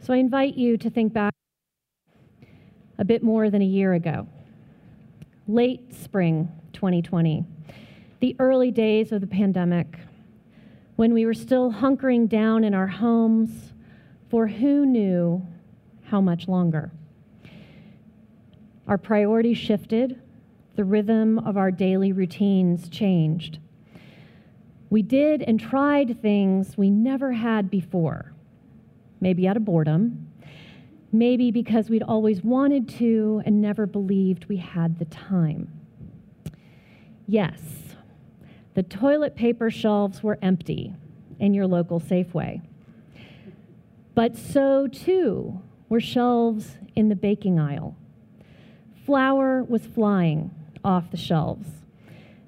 So I invite you to think back a bit more than a year ago, late spring 2020, the early days of the pandemic, when we were still hunkering down in our homes for who knew how much longer. Our priorities shifted, the rhythm of our daily routines changed. We did and tried things we never had before, maybe out of boredom, maybe because we'd always wanted to and never believed we had the time. Yes, the toilet paper shelves were empty in your local Safeway. But so too were shelves in the baking aisle. Flour was flying off the shelves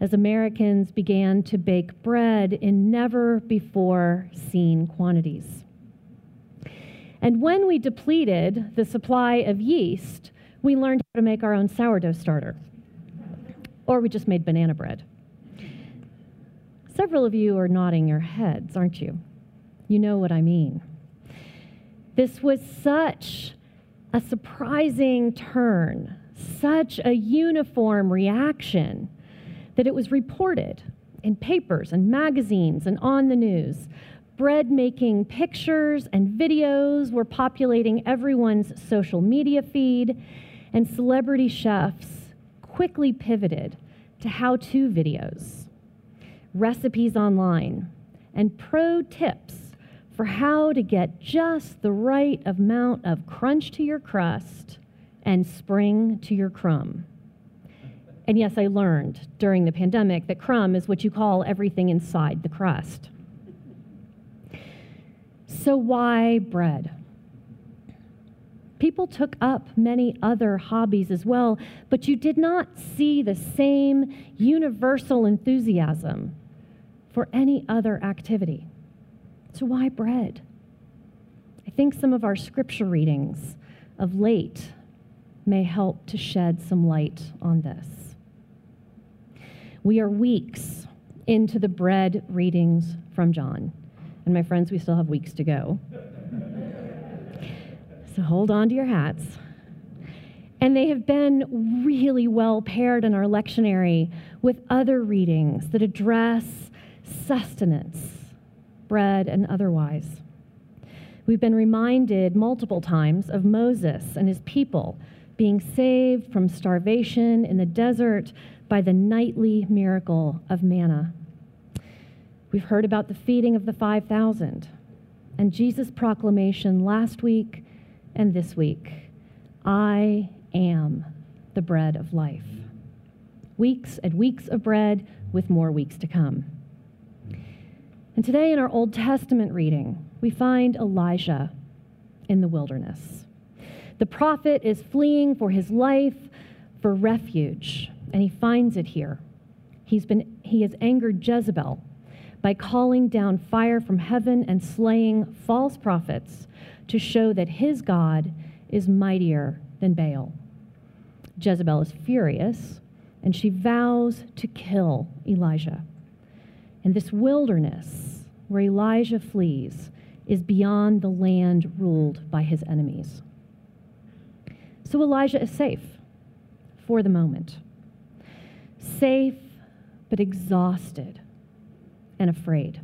as Americans began to bake bread in never before seen quantities. And when we depleted the supply of yeast, we learned how to make our own sourdough starter. Or we just made banana bread. Several of you are nodding your heads, aren't you? You know what I mean. This was such a surprising turn, such a uniform reaction that it was reported in papers and magazines and on the news bread making pictures and videos were populating everyone's social media feed, and celebrity chefs quickly pivoted to how to videos, recipes online, and pro tips for how to get just the right amount of crunch to your crust and spring to your crumb. And yes, I learned during the pandemic that crumb is what you call everything inside the crust. So, why bread? People took up many other hobbies as well, but you did not see the same universal enthusiasm for any other activity. So, why bread? I think some of our scripture readings of late may help to shed some light on this. We are weeks into the bread readings from John. And my friends, we still have weeks to go. so hold on to your hats. And they have been really well paired in our lectionary with other readings that address sustenance, bread and otherwise. We've been reminded multiple times of Moses and his people being saved from starvation in the desert by the nightly miracle of manna. We've heard about the feeding of the 5,000 and Jesus' proclamation last week and this week I am the bread of life. Weeks and weeks of bread with more weeks to come. And today in our Old Testament reading, we find Elijah in the wilderness. The prophet is fleeing for his life, for refuge, and he finds it here. He's been, he has angered Jezebel by calling down fire from heaven and slaying false prophets to show that his God is mightier than Baal. Jezebel is furious and she vows to kill Elijah. And this wilderness where Elijah flees is beyond the land ruled by his enemies. So Elijah is safe for the moment. Safe, but exhausted and afraid.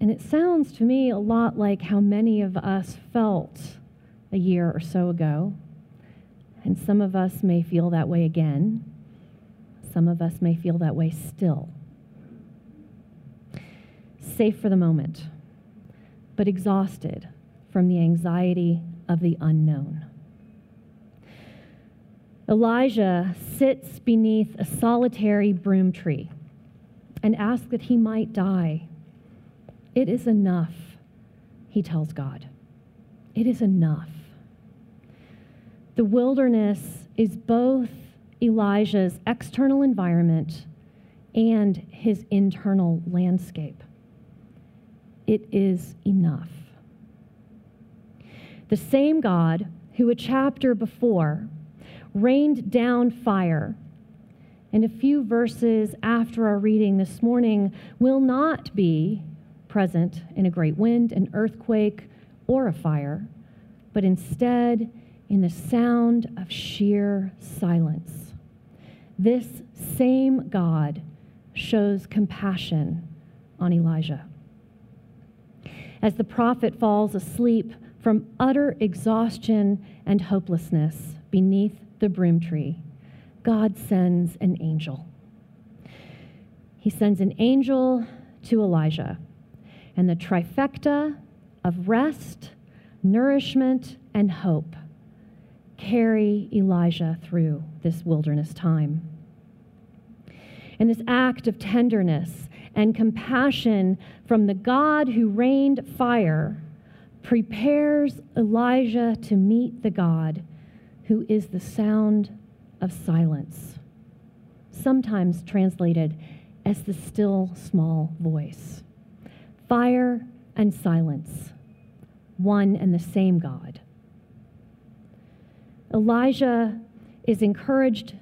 And it sounds to me a lot like how many of us felt a year or so ago. And some of us may feel that way again. Some of us may feel that way still. Safe for the moment, but exhausted from the anxiety of the unknown. Elijah sits beneath a solitary broom tree and ask that he might die. It is enough, he tells God. It is enough. The wilderness is both Elijah's external environment and his internal landscape. It is enough. The same God who, a chapter before, rained down fire and a few verses after our reading this morning will not be present in a great wind, an earthquake, or a fire, but instead in the sound of sheer silence. This same God shows compassion on Elijah. As the prophet falls asleep from utter exhaustion and hopelessness beneath the broom tree, God sends an angel. He sends an angel to Elijah, and the trifecta of rest, nourishment, and hope carry Elijah through this wilderness time. And this act of tenderness and compassion from the God who rained fire prepares Elijah to meet the God who is the sound of silence, sometimes translated as the still small voice. Fire and silence, one and the same God. Elijah is encouraged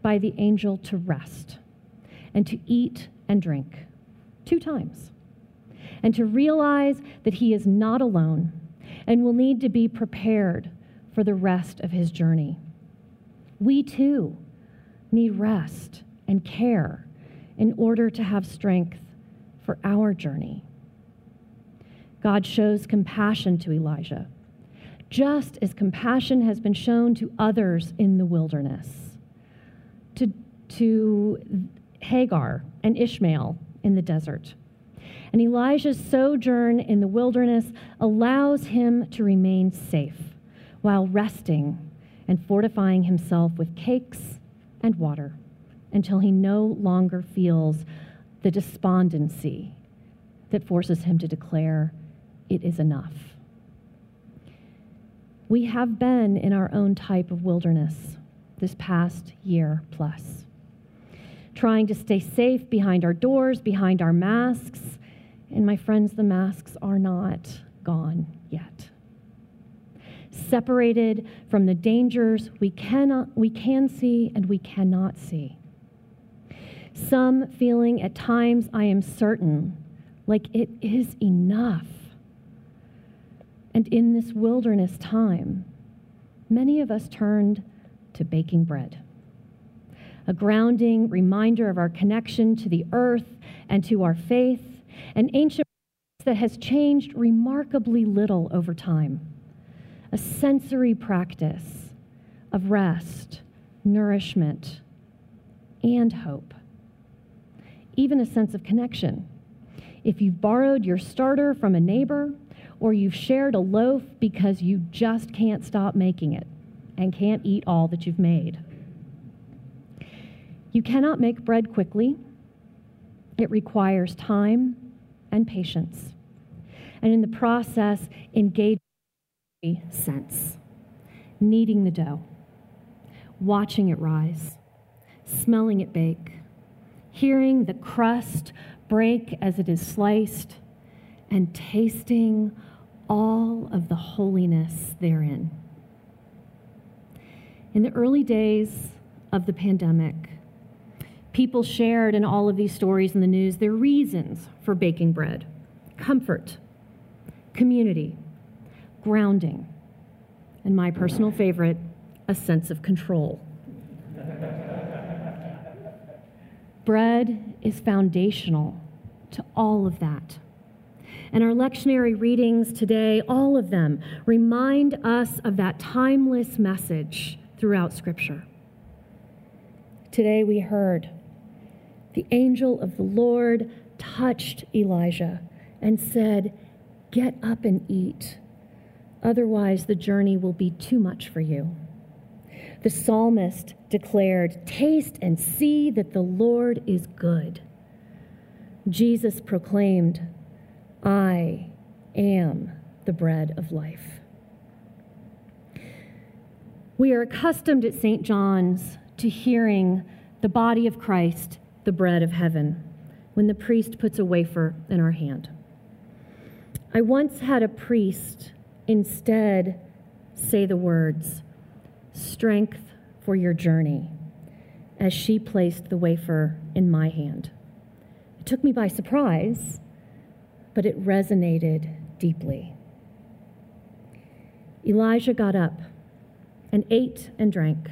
by the angel to rest and to eat and drink two times, and to realize that he is not alone and will need to be prepared for the rest of his journey. We too need rest and care in order to have strength for our journey. God shows compassion to Elijah just as compassion has been shown to others in the wilderness, to, to Hagar and Ishmael in the desert. And Elijah's sojourn in the wilderness allows him to remain safe while resting and fortifying himself with cakes and water until he no longer feels the despondency that forces him to declare, It is enough. We have been in our own type of wilderness this past year plus, trying to stay safe behind our doors, behind our masks. And my friends, the masks are not gone yet. Separated from the dangers we cannot we can see and we cannot see. Some feeling at times I am certain like it is enough. And in this wilderness time, many of us turned to baking bread, a grounding reminder of our connection to the earth and to our faith, an ancient that has changed remarkably little over time, a sensory practice of rest, nourishment, and hope, even a sense of connection. If you've borrowed your starter from a neighbor, or you've shared a loaf because you just can't stop making it and can't eat all that you've made. You cannot make bread quickly, it requires time and patience. And in the process, engage sense, kneading the dough, watching it rise, smelling it bake, hearing the crust break as it is sliced, and tasting all of the holiness therein. In the early days of the pandemic, people shared in all of these stories in the news their reasons for baking bread comfort, community, grounding, and my personal favorite, a sense of control. bread is foundational to all of that. And our lectionary readings today, all of them, remind us of that timeless message throughout Scripture. Today we heard the angel of the Lord touched Elijah and said, Get up and eat. Otherwise, the journey will be too much for you. The psalmist declared, Taste and see that the Lord is good. Jesus proclaimed, I am the bread of life. We are accustomed at St. John's to hearing the body of Christ, the bread of heaven, when the priest puts a wafer in our hand. I once had a priest instead say the words, strength for your journey, as she placed the wafer in my hand. It took me by surprise but it resonated deeply. Elijah got up and ate and drank.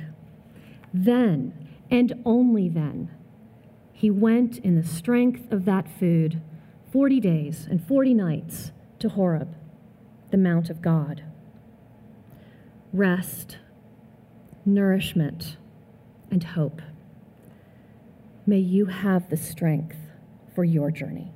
Then, and only then, he went in the strength of that food 40 days and 40 nights to Horeb, the Mount of God. Rest, nourishment, and hope. May you have the strength for your journey.